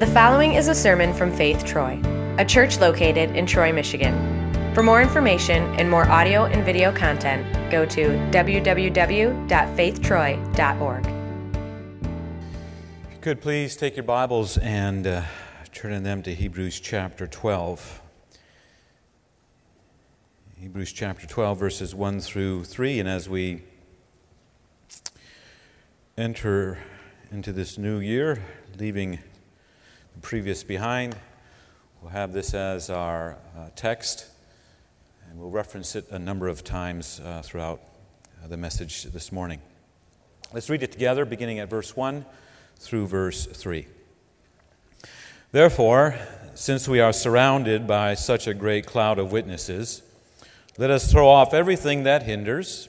The following is a sermon from Faith Troy, a church located in Troy, Michigan. For more information and more audio and video content, go to www.faithtroy.org. Could please take your Bibles and uh, turn in them to Hebrews chapter 12. Hebrews chapter 12, verses 1 through 3. And as we enter into this new year, leaving the previous behind, we'll have this as our uh, text, and we'll reference it a number of times uh, throughout uh, the message this morning. Let's read it together, beginning at verse 1 through verse 3. Therefore, since we are surrounded by such a great cloud of witnesses, let us throw off everything that hinders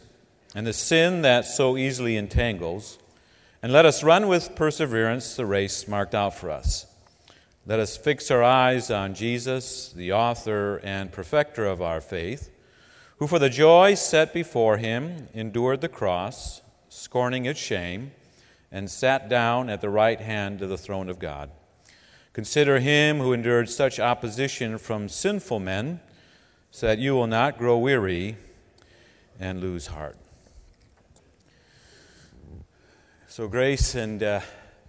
and the sin that so easily entangles and let us run with perseverance the race marked out for us. Let us fix our eyes on Jesus, the author and perfecter of our faith, who for the joy set before him endured the cross, scorning its shame, and sat down at the right hand of the throne of God. Consider him who endured such opposition from sinful men, so that you will not grow weary and lose heart. So, grace and uh,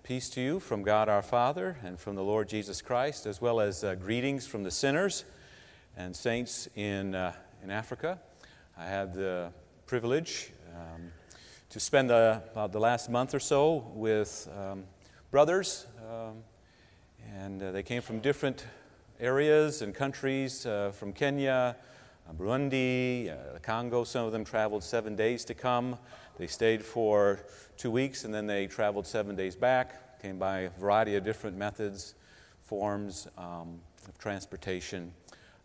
peace to you from God our Father and from the Lord Jesus Christ, as well as uh, greetings from the sinners and saints in, uh, in Africa. I had the privilege um, to spend the, about the last month or so with um, brothers, um, and uh, they came from different areas and countries, uh, from Kenya, uh, Burundi, the Congo. Some of them traveled seven days to come. They stayed for two weeks and then they traveled seven days back, came by a variety of different methods, forms um, of transportation,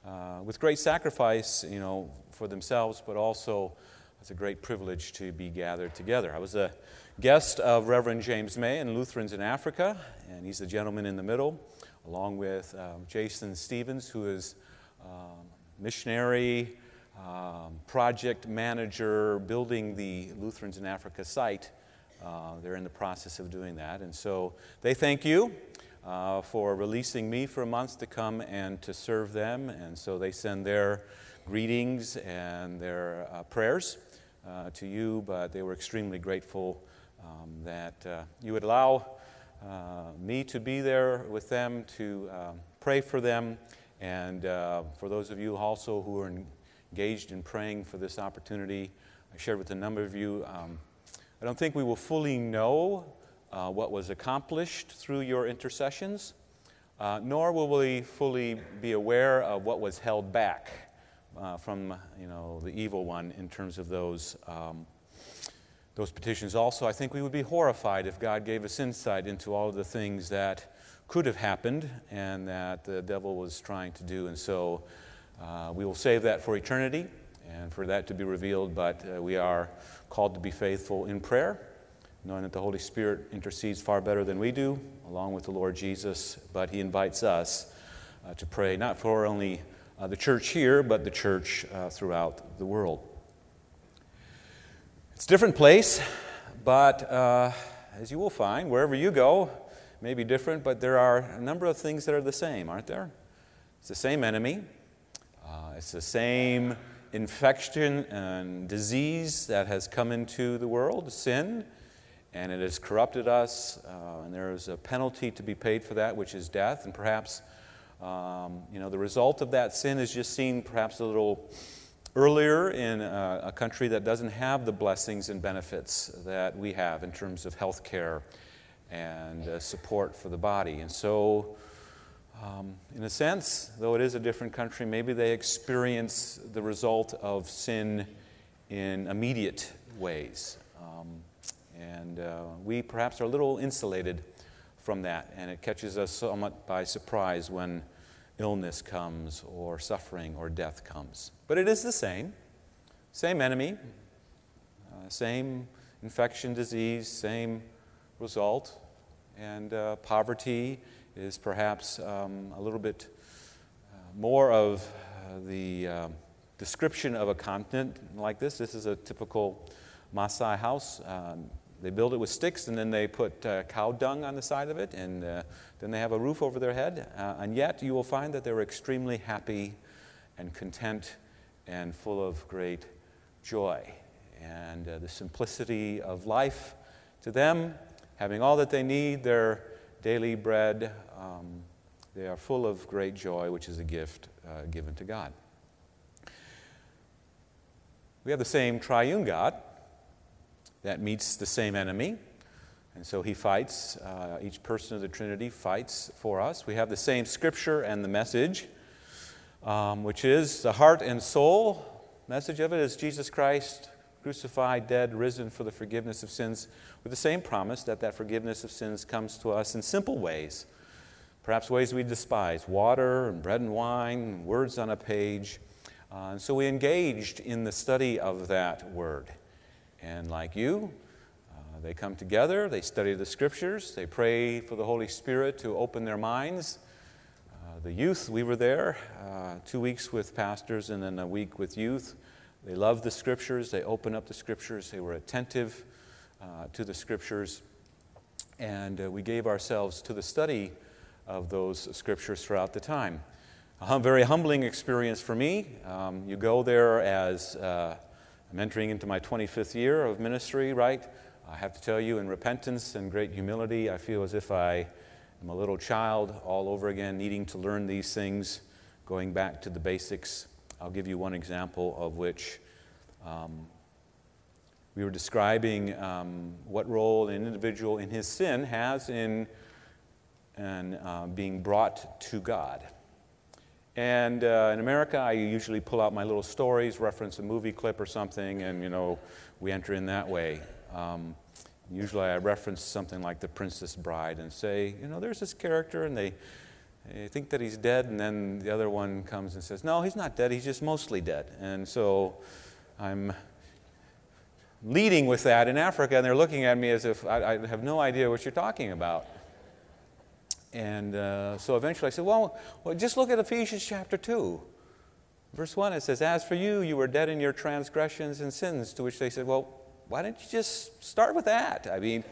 uh, with great sacrifice, you know, for themselves, but also it's a great privilege to be gathered together. I was a guest of Reverend James May and Lutherans in Africa, and he's the gentleman in the middle, along with um, Jason Stevens, who is um, missionary, um, project manager building the Lutherans in Africa site. Uh, they're in the process of doing that. And so they thank you uh, for releasing me for months to come and to serve them. And so they send their greetings and their uh, prayers uh, to you, but they were extremely grateful um, that uh, you would allow me to be there with them, to um, pray for them. And for those of you also who are engaged in praying for this opportunity. I shared with a number of you. Um, I don't think we will fully know uh, what was accomplished through your intercessions, uh, nor will we fully be aware of what was held back uh, from you know, the evil one in terms of those, um, those petitions. Also, I think we would be horrified if God gave us insight into all of the things that could have happened and that the devil was trying to do. And so uh, we will save that for eternity and for that to be revealed, but uh, we are called to be faithful in prayer, knowing that the Holy Spirit intercedes far better than we do, along with the Lord Jesus, but He invites us uh, to pray not for only uh, the church here, but the church uh, throughout the world. It's a different place, but uh, as you will find, wherever you go, may be different, but there are a number of things that are the same, aren't there? It's the same enemy, uh, it's the same infection and disease that has come into the world, sin, and it has corrupted us, uh, and there is a penalty to be paid for that, which is death. And perhaps, um, you know, the result of that sin is just seen perhaps a little earlier in a, a country that doesn't have the blessings and benefits that we have in terms of health care and uh, support for the body. And so, um, in a sense, though it is a different country, maybe they experience the result of sin in immediate ways. Um, and uh, we perhaps are a little insulated from that, and it catches us somewhat by surprise when illness comes, or suffering, or death comes. But it is the same same enemy, uh, same infection, disease, same result, and uh, poverty is perhaps um, a little bit uh, more of uh, the uh, description of a continent like this. This is a typical Maasai house. Um, They build it with sticks and then they put uh, cow dung on the side of it and uh, then they have a roof over their head. Uh, and yet you will find that they're extremely happy and content and full of great joy. And uh, the simplicity of life to them, having all that they need, their daily bread, um, they are full of great joy, which is a gift uh, given to God. We have the same triune God that meets the same enemy. And so he fights, uh, each person of the Trinity fights for us. We have the same scripture and the message, um, which is the heart and soul message of it is Jesus Christ crucified, dead, risen for the forgiveness of sins, with the same promise that that forgiveness of sins comes to us in simple ways, perhaps ways we despise water and bread and wine, words on a page. Uh, and so we engaged in the study of that word. And like you, uh, they come together, they study the scriptures, they pray for the Holy Spirit to open their minds. Uh, the youth, we were there uh, two weeks with pastors and then a week with youth. They loved the scriptures, they opened up the scriptures, they were attentive uh, to the scriptures, and uh, we gave ourselves to the study of those scriptures throughout the time. A hum- very humbling experience for me. Um, you go there as uh, I'm entering into my 25th year of ministry, right? I have to tell you, in repentance and great humility, I feel as if I am a little child all over again, needing to learn these things, going back to the basics. I'll give you one example of which um, we were describing um, what role an individual in his sin has in, in uh, being brought to God. And uh, in America, I usually pull out my little stories, reference a movie clip or something, and you know, we enter in that way. Um, usually, I reference something like The Princess Bride and say, you know, there's this character, and they, they think that he's dead, and then the other one comes and says, no, he's not dead, he's just mostly dead. And so I'm leading with that in Africa, and they're looking at me as if I, I have no idea what you're talking about. And uh, so eventually I said, well, well, just look at Ephesians chapter 2. Verse 1, it says, As for you, you were dead in your transgressions and sins. To which they said, Well, why didn't you just start with that? I mean,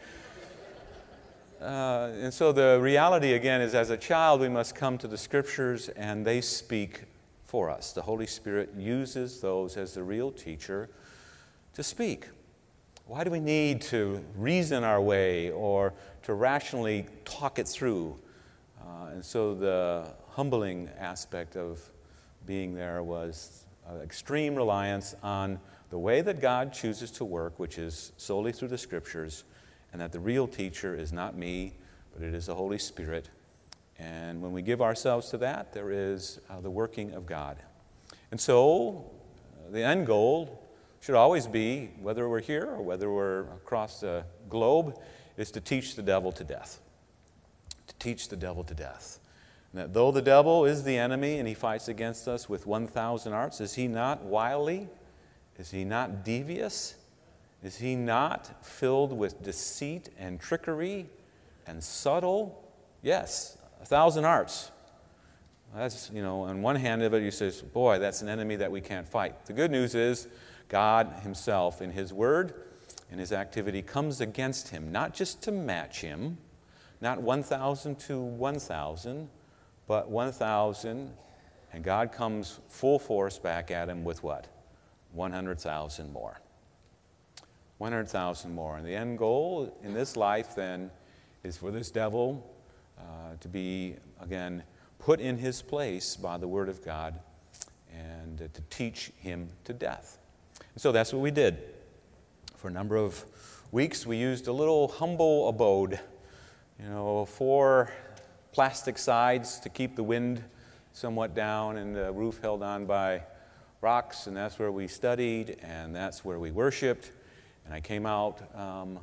uh, and so the reality again is as a child, we must come to the scriptures and they speak for us. The Holy Spirit uses those as the real teacher to speak. Why do we need to reason our way or to rationally talk it through? Uh, and so the humbling aspect of being there was uh, extreme reliance on the way that God chooses to work, which is solely through the scriptures, and that the real teacher is not me, but it is the Holy Spirit. And when we give ourselves to that, there is uh, the working of God. And so uh, the end goal should always be, whether we're here or whether we're across the globe, is to teach the devil to death to teach the devil to death. And that though the devil is the enemy and he fights against us with 1,000 arts, is he not wily? Is he not devious? Is he not filled with deceit and trickery and subtle? Yes, a thousand arts. That's, you know, on one hand of it, you say, boy, that's an enemy that we can't fight. The good news is God Himself, in His Word, in His activity, comes against him, not just to match him, not 1,000 to 1,000, but 1,000, and God comes full force back at him with what? 100,000 more. 100,000 more. And the end goal in this life then is for this devil uh, to be, again, put in his place by the Word of God and uh, to teach him to death. And so that's what we did. For a number of weeks, we used a little humble abode you know, four plastic sides to keep the wind somewhat down, and the roof held on by rocks, and that's where we studied, and that's where we worshiped. And I came out, um,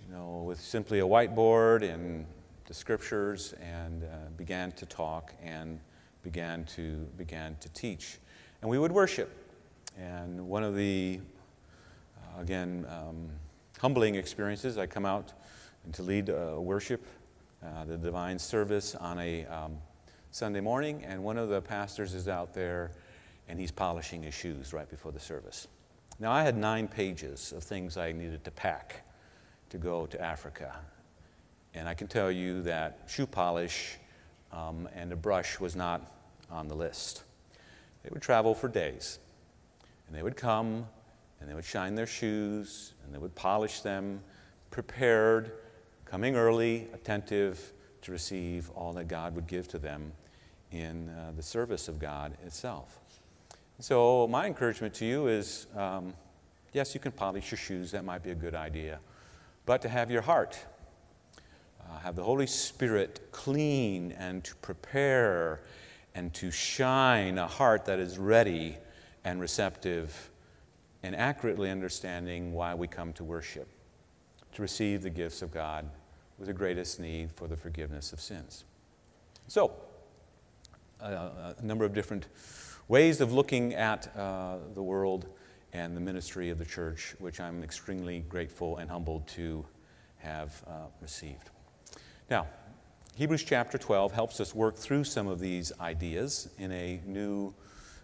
you know, with simply a whiteboard and the scriptures, and uh, began to talk and began to began to teach, and we would worship. And one of the, uh, again, um, humbling experiences, I come out to lead uh, worship, uh, the divine service on a um, Sunday morning, and one of the pastors is out there and he's polishing his shoes right before the service. Now, I had nine pages of things I needed to pack to go to Africa. And I can tell you that shoe polish um, and a brush was not on the list. They would travel for days. And they would come and they would shine their shoes and they would polish them, prepared, coming early, attentive to receive all that God would give to them in uh, the service of God itself. So, my encouragement to you is um, yes, you can polish your shoes, that might be a good idea, but to have your heart, uh, have the Holy Spirit clean and to prepare and to shine a heart that is ready and receptive and accurately understanding why we come to worship, to receive the gifts of God with the greatest need for the forgiveness of sins. So, uh, a number of different ways of looking at uh, the world and the ministry of the church, which I'm extremely grateful and humbled to have uh, received. Now, Hebrews chapter 12 helps us work through some of these ideas in a new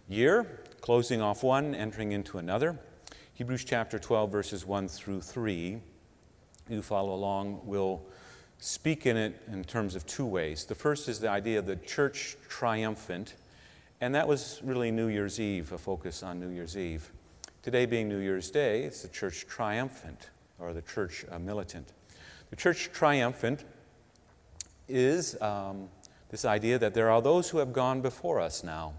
year, closing off one, entering into another. Hebrews chapter 12, verses 1 through 3, you follow along, will speak in it in terms of two ways. The first is the idea of the church triumphant, and that was really New Year's Eve, a focus on New Year's Eve. Today being New Year's Day, it's the church triumphant, or the church uh, militant. The church triumphant is um, this idea that there are those who have gone before us now.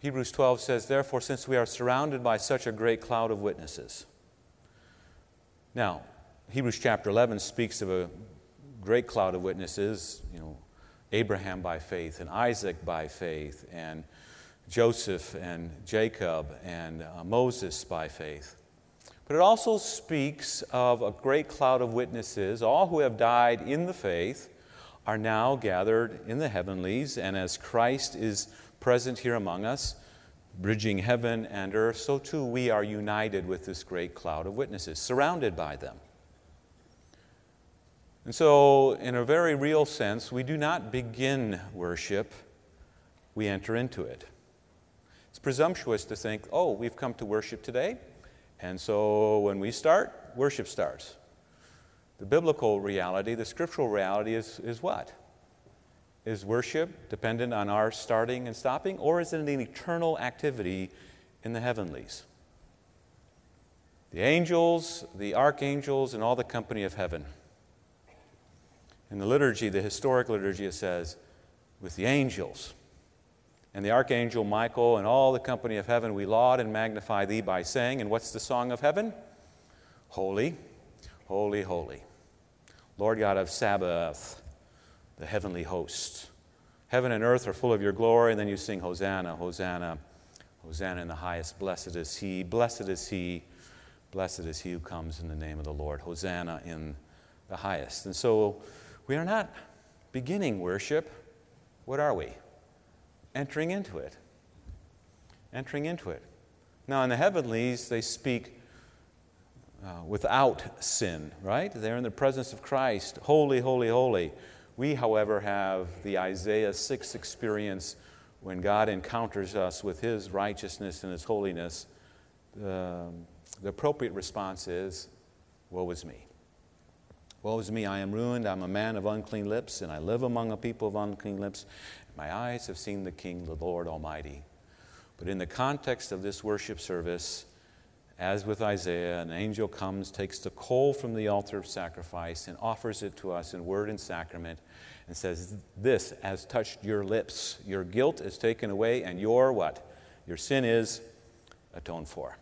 Hebrews 12 says, Therefore, since we are surrounded by such a great cloud of witnesses. Now, Hebrews chapter 11 speaks of a great cloud of witnesses, you know, Abraham by faith, and Isaac by faith, and Joseph and Jacob, and uh, Moses by faith. But it also speaks of a great cloud of witnesses, all who have died in the faith are now gathered in the heavenlies, and as Christ is present here among us, bridging heaven and earth, so too we are united with this great cloud of witnesses, surrounded by them. And so, in a very real sense, we do not begin worship, we enter into it. It's presumptuous to think, oh, we've come to worship today, and so when we start, worship starts. The biblical reality, the scriptural reality is, is what? Is worship dependent on our starting and stopping, or is it an eternal activity in the heavenlies? The angels, the archangels, and all the company of heaven. In the liturgy, the historic liturgy, it says, with the angels and the archangel Michael and all the company of heaven, we laud and magnify thee by saying, and what's the song of heaven? Holy, holy, holy. Lord God of Sabaoth, the heavenly host. Heaven and earth are full of your glory, and then you sing Hosanna, Hosanna, Hosanna in the highest. Blessed is he, blessed is he, blessed is he who comes in the name of the Lord. Hosanna in the highest. And so we are not beginning worship. What are we? Entering into it. Entering into it. Now, in the heavenlies, they speak uh, without sin, right? They're in the presence of Christ. Holy, holy, holy. We, however, have the Isaiah 6 experience when God encounters us with His righteousness and His holiness. the appropriate response is, Woe is me. Woe is me, I am ruined. I'm a man of unclean lips, and I live among a people of unclean lips. My eyes have seen the King, the Lord Almighty. But in the context of this worship service, as with Isaiah, an angel comes, takes the coal from the altar of sacrifice, and offers it to us in word and sacrament, and says, This has touched your lips. Your guilt is taken away, and your what? Your sin is atoned for.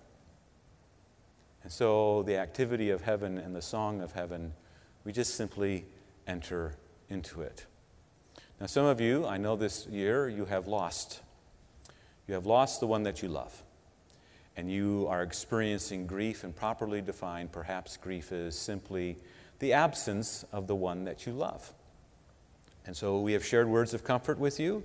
And so the activity of heaven and the song of heaven, we just simply enter into it. Now, some of you, I know this year, you have lost. You have lost the one that you love and you are experiencing grief, and properly defined, perhaps grief is simply the absence of the one that you love. And so we have shared words of comfort with you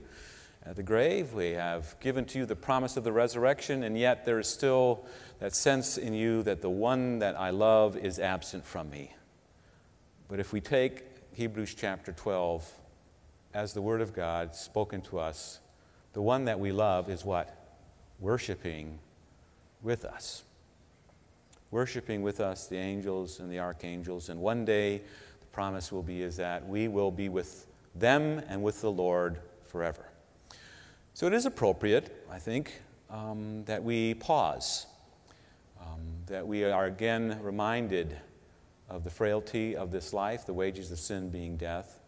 at the grave. We have given to you the promise of the resurrection, and yet there is still that sense in you that the one that I love is absent from me. But if we take Hebrews chapter 12 as the Word of God spoken to us, the one that we love is what? Worshipping with us. worshiping with us the angels and the archangels. And one day, the promise will be is that we will be with them and with the Lord forever. So it is appropriate, I think, um, that we pause, um, that we are again reminded of the frailty of this life, the wages of sin being death,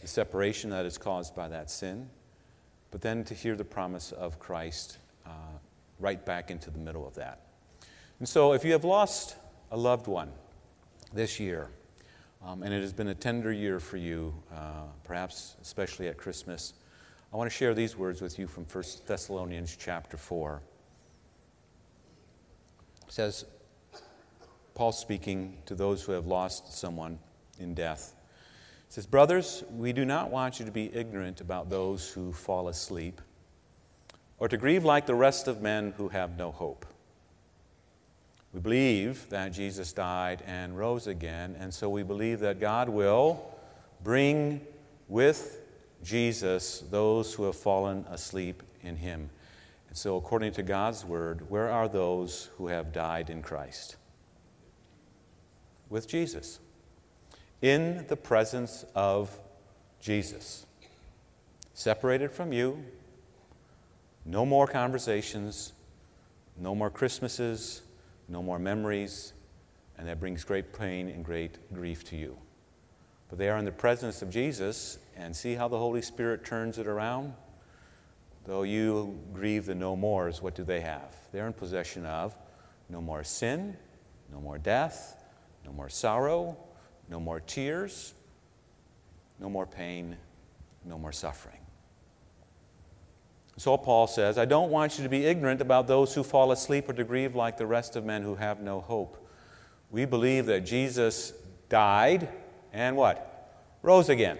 the separation that is caused by that sin, but then to hear the promise of Christ uh, right back into the middle of that. And so, if you have lost a loved one this year, um, and it has been a tender year for you, uh, perhaps especially at Christmas, I want to share these words with you from 1 Thessalonians chapter 4. It says, Paul speaking to those who have lost someone in death. He says, Brothers, we do not want you to be ignorant about those who fall asleep, or to grieve like the rest of men who have no hope. We believe that Jesus died and rose again, and so we believe that God will bring with Jesus those who have fallen asleep in him. And so, according to God's word, where are those who have died in Christ? With Jesus, in the presence of Jesus. Separated from you, no more conversations, no more Christmases, no more memories, and that brings great pain and great grief to you. But they are in the presence of Jesus, and see how the Holy Spirit turns it around? Though you grieve the no mores, what do they have? They're in possession of no more sin, no more death, no more sorrow, no more tears, no more pain, no more suffering. So Paul says, I don't want you to be ignorant about those who fall asleep or to grieve like the rest of men who have no hope. We believe that Jesus died and what? Rose again.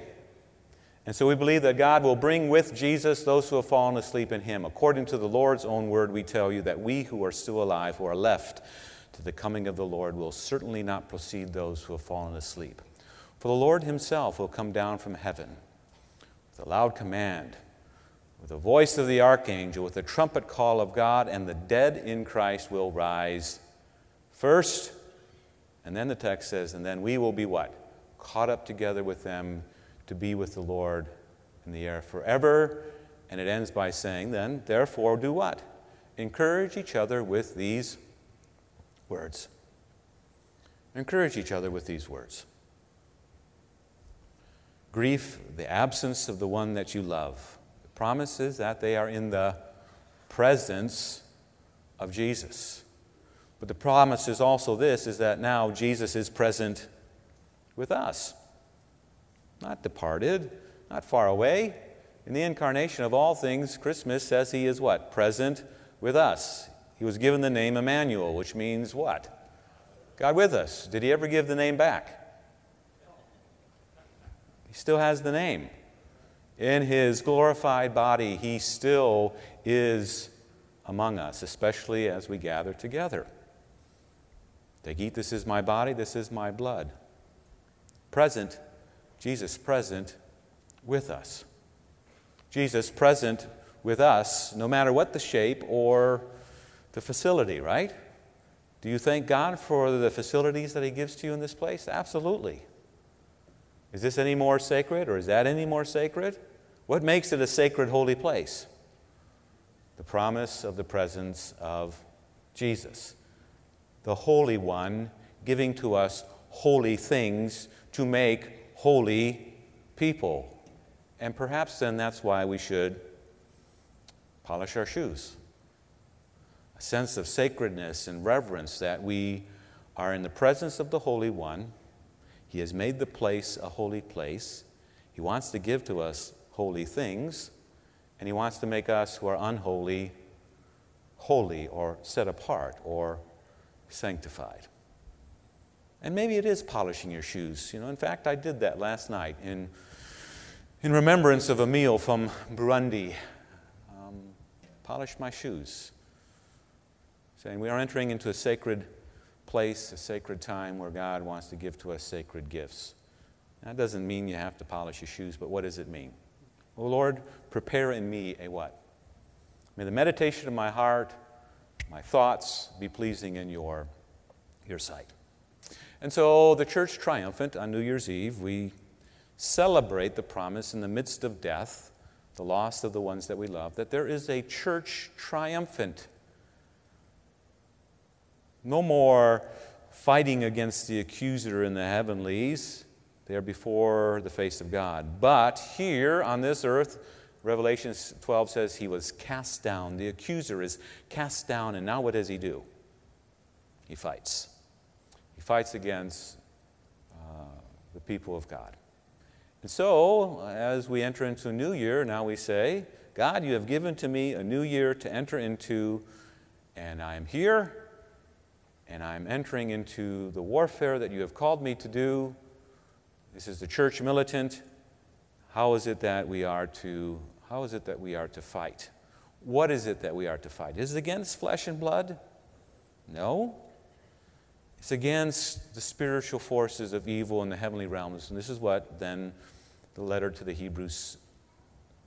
And so we believe that God will bring with Jesus those who have fallen asleep in him. According to the Lord's own word, we tell you that we who are still alive, who are left, to the coming of the Lord will certainly not precede those who have fallen asleep. For the Lord himself will come down from heaven with a loud command, with the voice of the archangel, with the trumpet call of God, and the dead in Christ will rise first. And then the text says, and then we will be what? Caught up together with them to be with the Lord in the air forever. And it ends by saying, then, therefore, do what? Encourage each other with these words. Encourage each other with these words. Grief, the absence of the one that you love. The that they are in the presence of Jesus. But the promise is also this is that now Jesus is present with us. Not departed, not far away. In the incarnation of all things, Christmas says he is what? Present with us. He was given the name Emmanuel, which means what? God with us. Did he ever give the name back? He still has the name. In his glorified body, he still is among us, especially as we gather together. Take, eat, this is my body, this is my blood. Present, Jesus present with us. Jesus present with us, no matter what the shape or the facility, right? Do you thank God for the facilities that He gives to you in this place? Absolutely. Is this any more sacred or is that any more sacred? What makes it a sacred, holy place? The promise of the presence of Jesus, the Holy One, giving to us holy things to make holy people. And perhaps then that's why we should polish our shoes sense of sacredness and reverence that we are in the presence of the Holy One. He has made the place a holy place. He wants to give to us holy things, and He wants to make us who are unholy holy or set apart or sanctified. And maybe it is polishing your shoes. You know, in fact, I did that last night in, in remembrance of a meal from Burundi. Um, polished my shoes saying we are entering into a sacred place, a sacred time where God wants to give to us sacred gifts. That doesn't mean you have to polish your shoes, but what does it mean? Oh Lord, prepare in me a what? May the meditation of my heart, my thoughts be pleasing in your your sight. And so the church triumphant on New Year's Eve, we celebrate the promise in the midst of death, the loss of the ones that we love, that there is a church triumphant. No more fighting against the accuser in the heavenlies. They are before the face of God. But here on this earth, Revelation 12 says he was cast down. The accuser is cast down, and now what does he do? He fights. He fights against uh, the people of God. And so, as we enter into a new year, now we say, God, you have given to me a new year to enter into, and I am here, and I'm entering into the warfare that you have called me to do. This is the church militant. How is it that we are to how is it that we are to fight? What is it that we are to fight? Is it against flesh and blood? No. It's against the spiritual forces of evil in the heavenly realms. And this is what then the letter to the Hebrews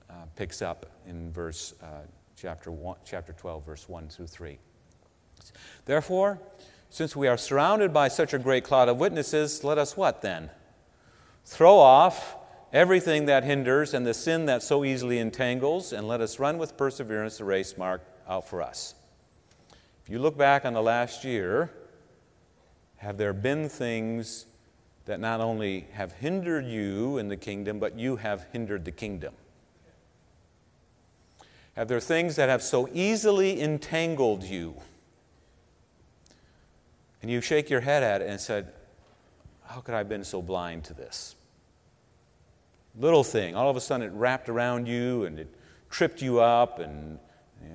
uh, picks up in verse uh, chapter, one, chapter 12, verse 1 through 3. Therefore, since we are surrounded by such a great cloud of witnesses, let us what then? Throw off everything that hinders and the sin that so easily entangles, and let us run with perseverance the race marked out for us. If you look back on the last year, have there been things that not only have hindered you in the kingdom, but you have hindered the kingdom? Have there things that have so easily entangled you? And you shake your head at it and said, How could I have been so blind to this? Little thing, all of a sudden it wrapped around you and it tripped you up, and,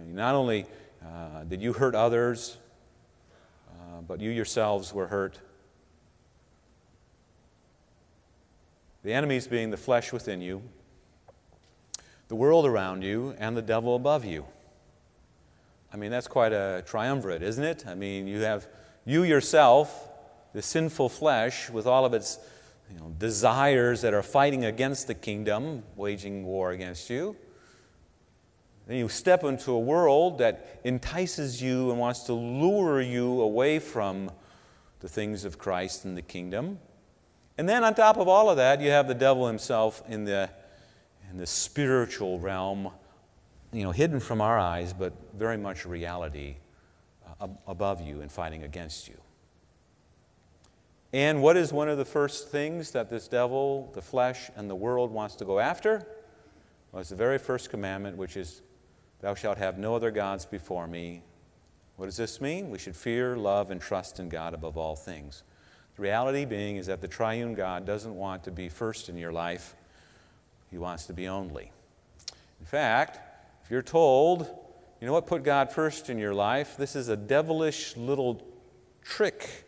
not only uh, did you hurt others, uh, but you yourselves were hurt. The enemies being the flesh within you, the world around you, and the devil above you. I mean, that's quite a triumvirate, isn't it? I mean, you have you yourself, the sinful flesh, with all of its you know, desires that are fighting against the kingdom, waging war against you. Then you step into a world that entices you and wants to lure you away from the things of Christ and the kingdom. And then on top of all of that, you have the devil himself in the, in the spiritual realm, you know, hidden from our eyes, but very much reality above you and fighting against you. And what is one of the first things that this devil, the flesh, and the world wants to go after? Well, it's the very first commandment, which is, Thou shalt have no other gods before me. What does this mean? We should fear, love, and trust in God above all things. The reality being is that the triune God doesn't want to be first in your life, He wants to be only. In fact, if you're told you know what put God first in your life? This is a devilish little trick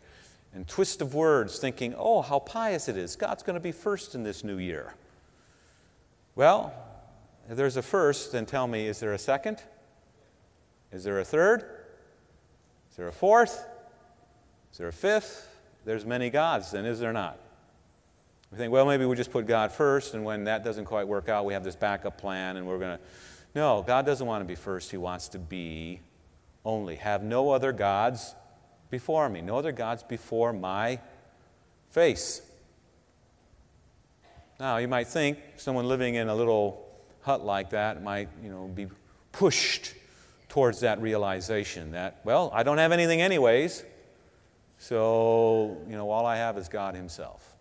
and twist of words, thinking, oh, how pious it is. God's going to be first in this new year. Well, if there's a first, then tell me, is there a second? Is there a third? Is there a fourth? Is there a fifth? There's many gods, then, is there not? We think, well, maybe we just put God first, and when that doesn't quite work out, we have this backup plan, and we're going to no, God doesn't want to be first. He wants to be only. Have no other gods before me, no other gods before my face. Now, you might think someone living in a little hut like that might, you know, be pushed towards that realization that, well, I don't have anything anyways, so, you know, all I have is God Himself.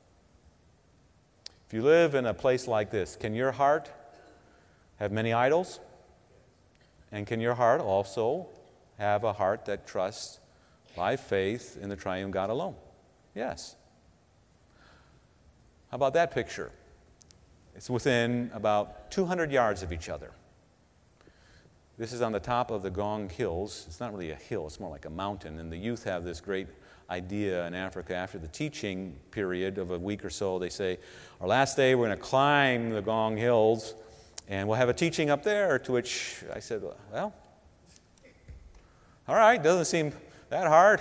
If you live in a place like this, can your heart have many idols? And can your heart also have a heart that trusts by faith in the triune God alone? Yes. How about that picture? It's within about 200 yards of each other. This is on the top of the Ngong Hills. It's not really a hill, it's more like a mountain. And the youth have this great idea in Africa after the teaching period of a week or so. They say, Our last day, we're going to climb the Ngong Hills and we'll have a teaching up there. To which I said, Well, all right, doesn't seem that hard.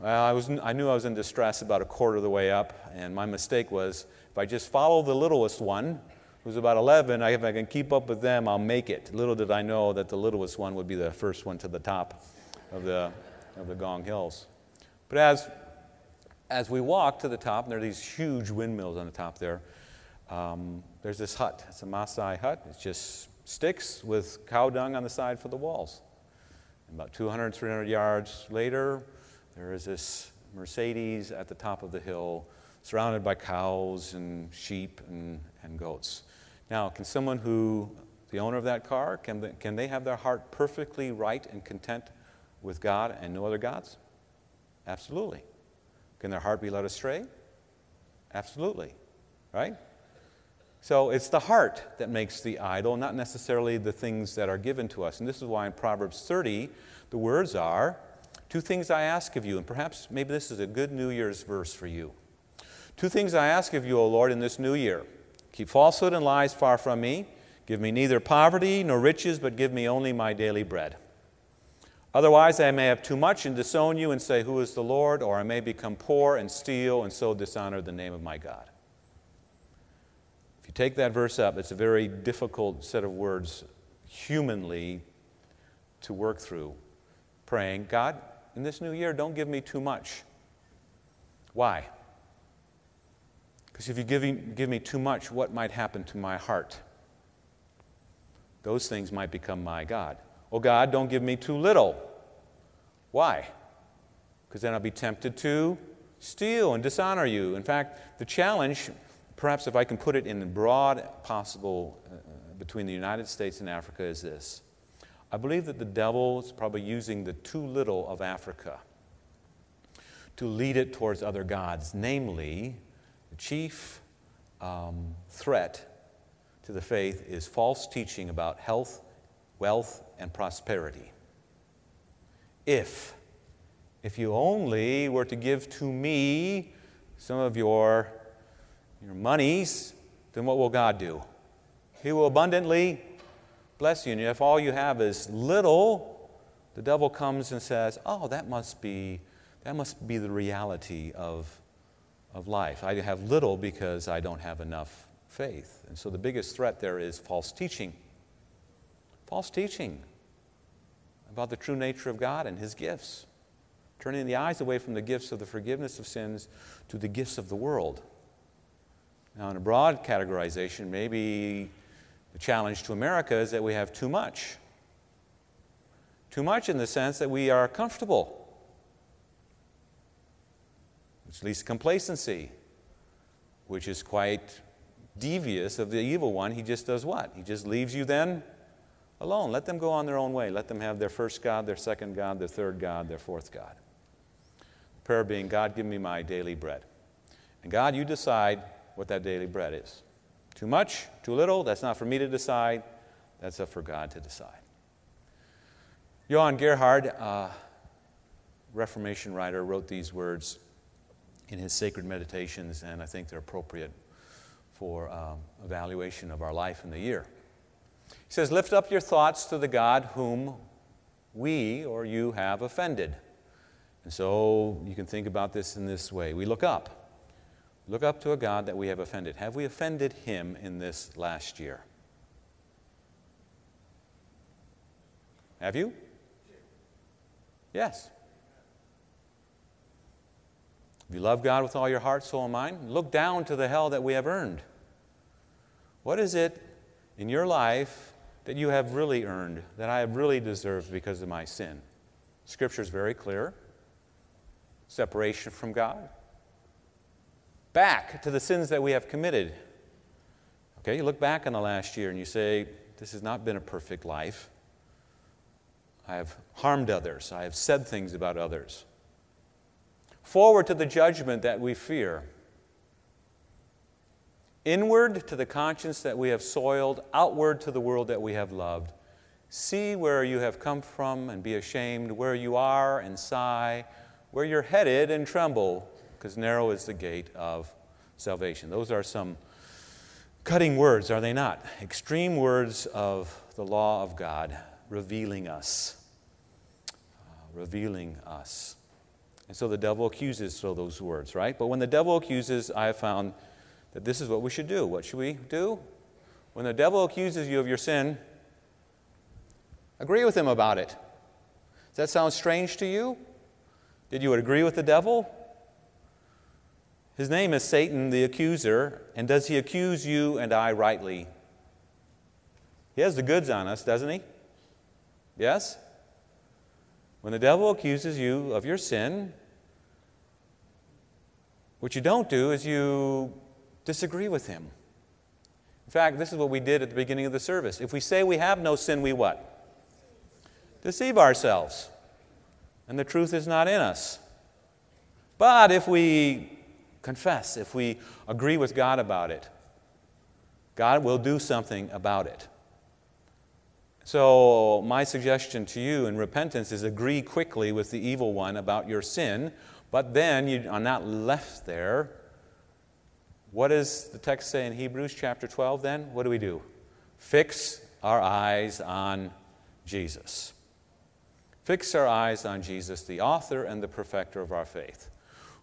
Well, I, was, I knew I was in distress about a quarter of the way up, and my mistake was if I just follow the littlest one, who's about 11, I, if I can keep up with them, I'll make it. Little did I know that the littlest one would be the first one to the top of the, of the Ngong Hills. But as as we walk to the top, and there are these huge windmills on the top there, um, there's this hut. It's a Maasai hut. It's just sticks with cow dung on the side for the walls. And about 200, 300 yards later, there is this Mercedes at the top of the hill, surrounded by cows and sheep and, and goats. Now, can someone who, the owner of that car, can they, can they have their heart perfectly right and content with God and no other gods? Absolutely. Can their heart be led astray? Absolutely. Right? So it's the heart that makes the idol, not necessarily the things that are given to us. And this is why in Proverbs 30, the words are Two things I ask of you, and perhaps maybe this is a good New Year's verse for you. Two things I ask of you, O Lord, in this new year keep falsehood and lies far from me. Give me neither poverty nor riches, but give me only my daily bread. Otherwise, I may have too much and disown you and say, Who is the Lord? Or I may become poor and steal and so dishonor the name of my God. You take that verse up, it's a very difficult set of words humanly to work through. Praying, God, in this new year, don't give me too much. Why? Because if you give me, give me too much, what might happen to my heart? Those things might become my God. Oh, God, don't give me too little. Why? Because then I'll be tempted to steal and dishonor you. In fact, the challenge, perhaps if I can put it in the broad possible uh, between the United States and Africa, is this. I believe that the devil is probably using the too little of Africa to lead it towards other gods, namely, the chief um, threat to the faith is false teaching about health, wealth, and prosperity. If, if you only were to give to me some of your, your monies, then what will God do? He will abundantly bless you. And if all you have is little, the devil comes and says, Oh, that must be, that must be the reality of, of life. I have little because I don't have enough faith. And so the biggest threat there is false teaching. False teaching about the true nature of God and His gifts, turning the eyes away from the gifts of the forgiveness of sins to the gifts of the world. Now, in a broad categorization, maybe the challenge to America is that we have too much. Too much in the sense that we are comfortable, which leads to complacency, which is quite devious of the evil one. He just does what? He just leaves you then alone. Let them go on their own way. Let them have their first God, their second God, their third God, their fourth God. Prayer being, God, give me my daily bread. And God, you decide what that daily bread is. Too much, too little, that's not for me to decide. That's up for God to decide. Johann Gerhard, uh, Reformation writer, wrote these words in his sacred meditations, and I think they're appropriate for um, evaluation of our life in the year. He says, Lift up your thoughts to the God whom we or you have offended. And so you can think about this in this way. We look up. Look up to a God that we have offended. Have we offended him in this last year? Have you? Yes. If you love God with all your heart, soul, and mind, look down to the hell that we have earned. What is it in your life that you have really earned, that I have really deserved because of my sin? Scripture is very clear separation from God, back to the sins that we have committed. Okay, you look back on the last year and you say, This has not been a perfect life. I have harmed others, I have said things about others. Forward to the judgment that we fear. Inward to the conscience that we have soiled, outward to the world that we have loved. See where you have come from and be ashamed, where you are and sigh, where you're headed and tremble, because narrow is the gate of salvation. Those are some cutting words, are they not? Extreme words of the law of God revealing us. Uh, revealing us. And so the devil accuses so those words, right? But when the devil accuses, I have found that this is what we should do. What should we do? When the devil accuses you of your sin, agree with him about it. Does that sound strange to you? Did you agree with the devil? His name is Satan the accuser, and does he accuse you and I rightly? He has the goods on us, doesn't he? Yes? When the devil accuses you of your sin, what you don't do is you disagree with him. In fact, this is what we did at the beginning of the service. If we say we have no sin, we what? Deceive ourselves. And the truth is not in us. But if we confess, if we agree with God about it, God will do something about it. So, my suggestion to you in repentance is agree quickly with the evil one about your sin, but then you are not left there. What does the text say in Hebrews chapter 12 then? What do we do? Fix our eyes on Jesus. Fix our eyes on Jesus, the author and the perfecter of our faith,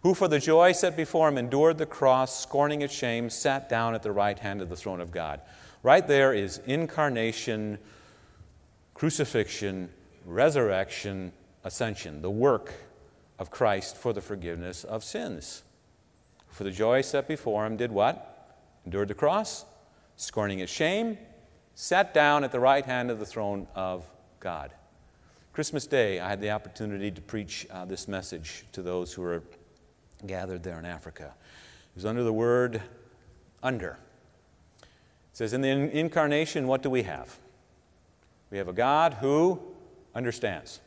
who for the joy set before him endured the cross, scorning its shame, sat down at the right hand of the throne of God. Right there is incarnation crucifixion, resurrection, ascension, the work of Christ for the forgiveness of sins. For the joy set before him, did what? Endured the cross, scorning its shame, sat down at the right hand of the throne of God. Christmas Day, I had the opportunity to preach uh, this message to those who were gathered there in Africa. It was under the word under. It says, In the incarnation, what do we have? We have a God who understands.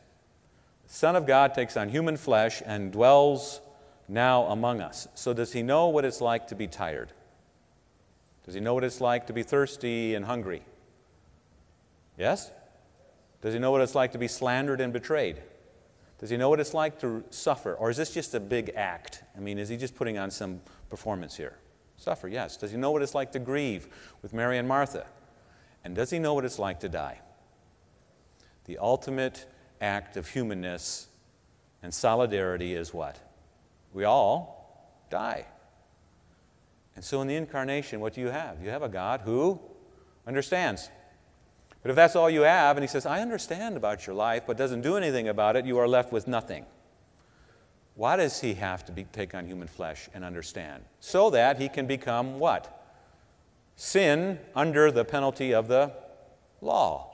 The Son of God takes on human flesh and dwells now among us. So, does he know what it's like to be tired? Does he know what it's like to be thirsty and hungry? Yes? Does he know what it's like to be slandered and betrayed? Does he know what it's like to suffer? Or is this just a big act? I mean, is he just putting on some performance here? Suffer, yes. Does he know what it's like to grieve with Mary and Martha? And does he know what it's like to die? The ultimate act of humanness and solidarity is what? We all die. And so in the incarnation, what do you have? You have a God who understands. But if that's all you have, and he says, I understand about your life, but doesn't do anything about it, you are left with nothing. Why does he have to be, take on human flesh and understand? So that he can become what? Sin under the penalty of the law.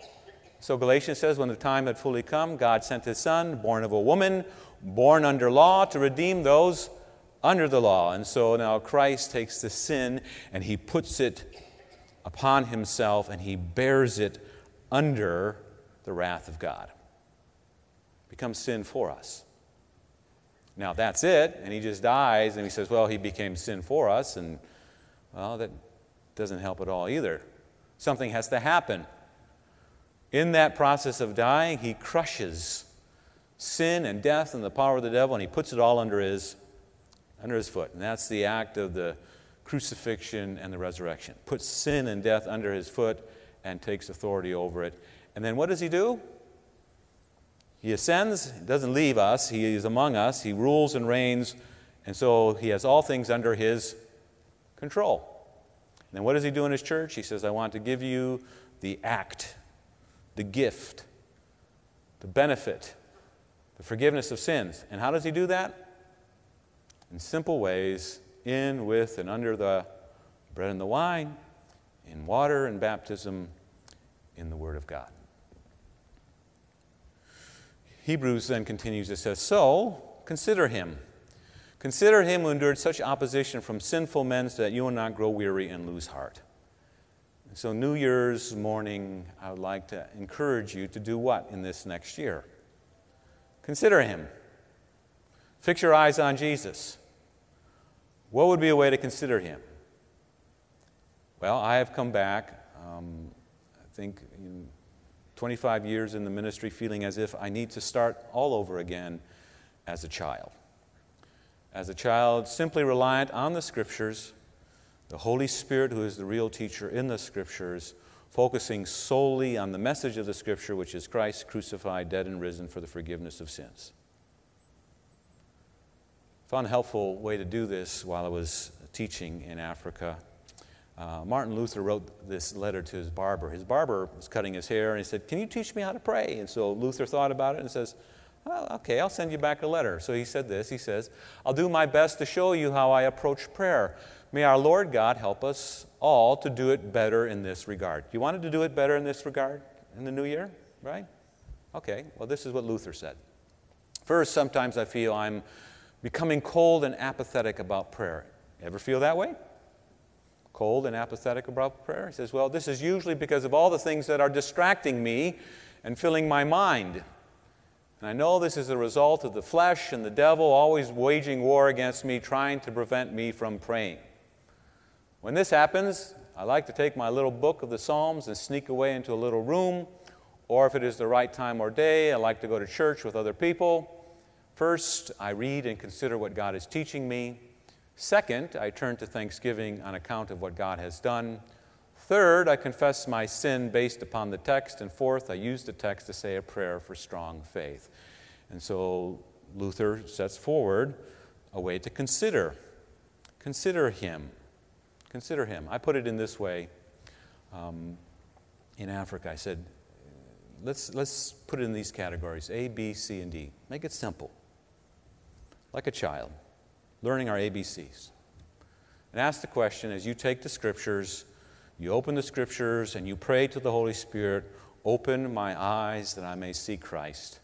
So Galatians says, when the time had fully come, God sent his son, born of a woman, born under law, to redeem those under the law. And so now Christ takes the sin and he puts it upon himself and he bears it under the wrath of God. Becomes sin for us. Now that's it, and he just dies, and he says, Well, he became sin for us, and well, that doesn't help at all either. Something has to happen. In that process of dying, he crushes sin and death and the power of the devil, and he puts it all under his, under his foot. And that's the act of the crucifixion and the resurrection. Puts sin and death under his foot and takes authority over it. And then what does he do? He ascends, doesn't leave us, he is among us, he rules and reigns, and so he has all things under his control. And then what does he do in his church? He says, I want to give you the act the gift, the benefit, the forgiveness of sins. And how does he do that? In simple ways, in, with, and under the bread and the wine, in water and baptism, in the Word of God. Hebrews then continues, it says, So consider him. Consider him who endured such opposition from sinful men so that you will not grow weary and lose heart. So, New Year's morning, I would like to encourage you to do what in this next year? Consider Him. Fix your eyes on Jesus. What would be a way to consider Him? Well, I have come back, um, I think, 25 years in the ministry, feeling as if I need to start all over again as a child. As a child, simply reliant on the Scriptures the Holy Spirit, who is the real teacher in the Scriptures, focusing solely on the message of the Scripture, which is Christ crucified, dead, and risen for the forgiveness of sins. I found a helpful way to do this while I was teaching in Africa. Uh, Martin Luther wrote this letter to his barber. His barber was cutting his hair, and he said, Can you teach me how to pray? And so Luther thought about it and says, Well, okay, I'll send you back a letter. So he said this He says, I'll do my best to show you how I approach prayer. May our Lord God help us all to do it better in this regard. You wanted to do it better in this regard in the new year, right? Okay, well, this is what Luther said. First, sometimes I feel I'm becoming cold and apathetic about prayer. Ever feel that way? Cold and apathetic about prayer? He says, Well, this is usually because of all the things that are distracting me and filling my mind. And I know this is a result of the flesh and the devil always waging war against me, trying to prevent me from praying. When this happens, I like to take my little book of the Psalms and sneak away into a little room, or if it is the right time or day, I like to go to church with other people. First, I read and consider what God is teaching me. Second, I turn to thanksgiving on account of what God has done. Third, I confess my sin based upon the text. And fourth, I use the text to say a prayer for strong faith. And so Luther sets forward a way to consider. Consider him. Consider him. I put it in this way um, in Africa. I said, let's, let's put it in these categories A, B, C, and D. Make it simple. Like a child, learning our ABCs. And ask the question as you take the scriptures, you open the scriptures, and you pray to the Holy Spirit, open my eyes that I may see Christ.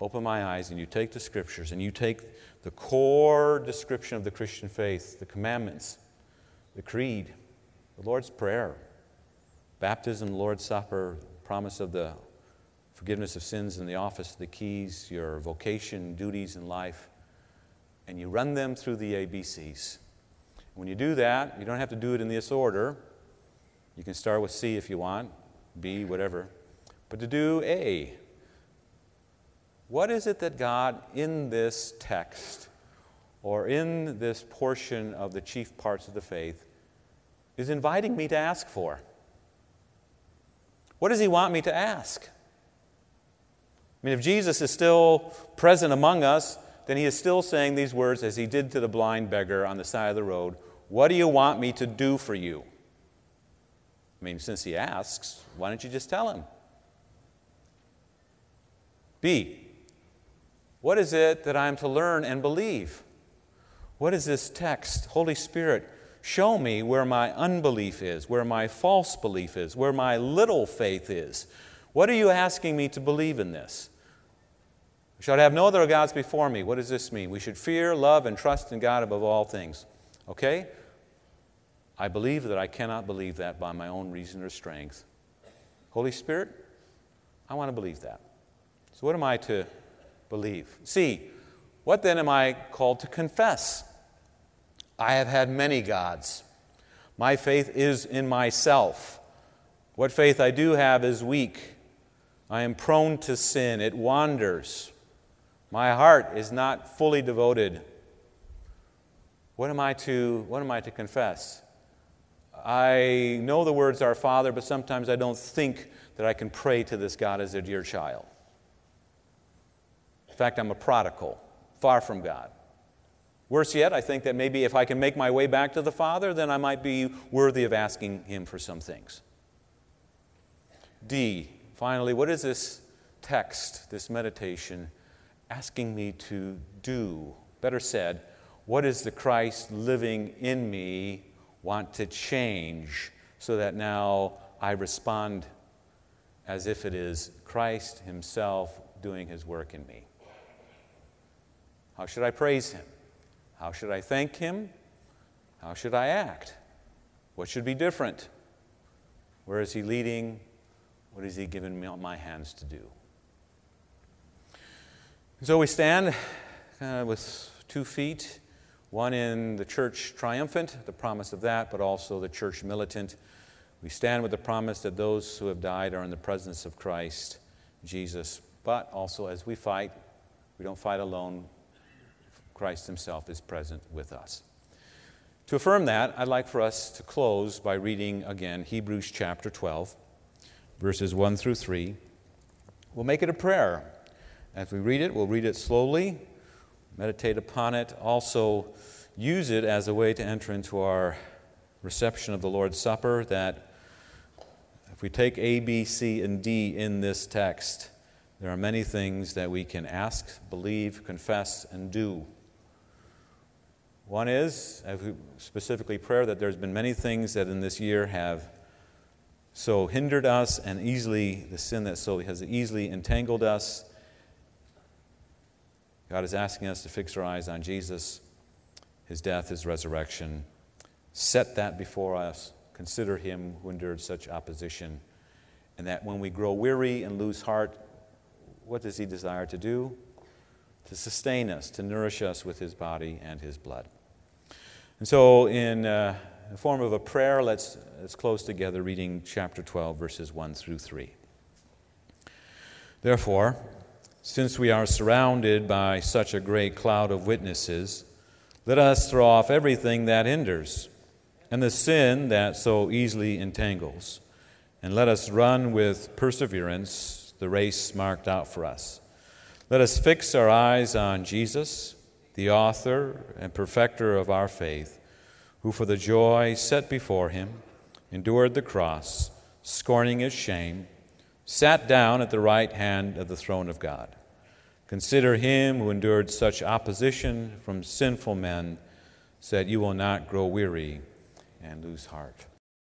Open my eyes, and you take the scriptures, and you take the core description of the Christian faith, the commandments, the creed, the Lord's Prayer, baptism, Lord's Supper, promise of the forgiveness of sins and the office of the keys, your vocation, duties in life, and you run them through the ABCs. When you do that, you don't have to do it in this order. You can start with C if you want, B, whatever. But to do A, what is it that God in this text or in this portion of the chief parts of the faith is inviting me to ask for? What does He want me to ask? I mean, if Jesus is still present among us, then He is still saying these words as He did to the blind beggar on the side of the road What do you want me to do for you? I mean, since He asks, why don't you just tell Him? B. What is it that I am to learn and believe? What is this text? Holy Spirit, show me where my unbelief is, where my false belief is, where my little faith is. What are you asking me to believe in this? We shall have no other gods before me. What does this mean? We should fear, love, and trust in God above all things. Okay? I believe that I cannot believe that by my own reason or strength. Holy Spirit, I want to believe that. So, what am I to believe? C, what then am I called to confess? I have had many gods. My faith is in myself. What faith I do have is weak. I am prone to sin, it wanders. My heart is not fully devoted. What am I to, what am I to confess? I know the words Our Father, but sometimes I don't think that I can pray to this God as a dear child. In fact, I'm a prodigal, far from God. Worse yet, I think that maybe if I can make my way back to the Father, then I might be worthy of asking Him for some things. D, finally, what is this text, this meditation, asking me to do? Better said, what is the Christ living in me want to change so that now I respond as if it is Christ Himself doing His work in me? How should I praise Him? How should I thank Him? How should I act? What should be different? Where is He leading? What has He given me my hands to do? So we stand uh, with two feet, one in the church triumphant, the promise of that, but also the church militant. We stand with the promise that those who have died are in the presence of Christ Jesus. But also, as we fight, we don't fight alone. Christ Himself is present with us. To affirm that, I'd like for us to close by reading again Hebrews chapter 12, verses 1 through 3. We'll make it a prayer. As we read it, we'll read it slowly, meditate upon it, also use it as a way to enter into our reception of the Lord's Supper. That if we take A, B, C, and D in this text, there are many things that we can ask, believe, confess, and do. One is, specifically prayer, that there's been many things that in this year have so hindered us and easily, the sin that so has easily entangled us. God is asking us to fix our eyes on Jesus, his death, his resurrection. Set that before us. Consider him who endured such opposition. And that when we grow weary and lose heart, what does he desire to do? To sustain us, to nourish us with his body and his blood. And so, in uh, the form of a prayer, let's, let's close together reading chapter 12, verses 1 through 3. Therefore, since we are surrounded by such a great cloud of witnesses, let us throw off everything that hinders and the sin that so easily entangles, and let us run with perseverance the race marked out for us. Let us fix our eyes on Jesus, the author and perfecter of our faith, who for the joy set before him endured the cross, scorning his shame, sat down at the right hand of the throne of God. Consider him who endured such opposition from sinful men, so that you will not grow weary and lose heart.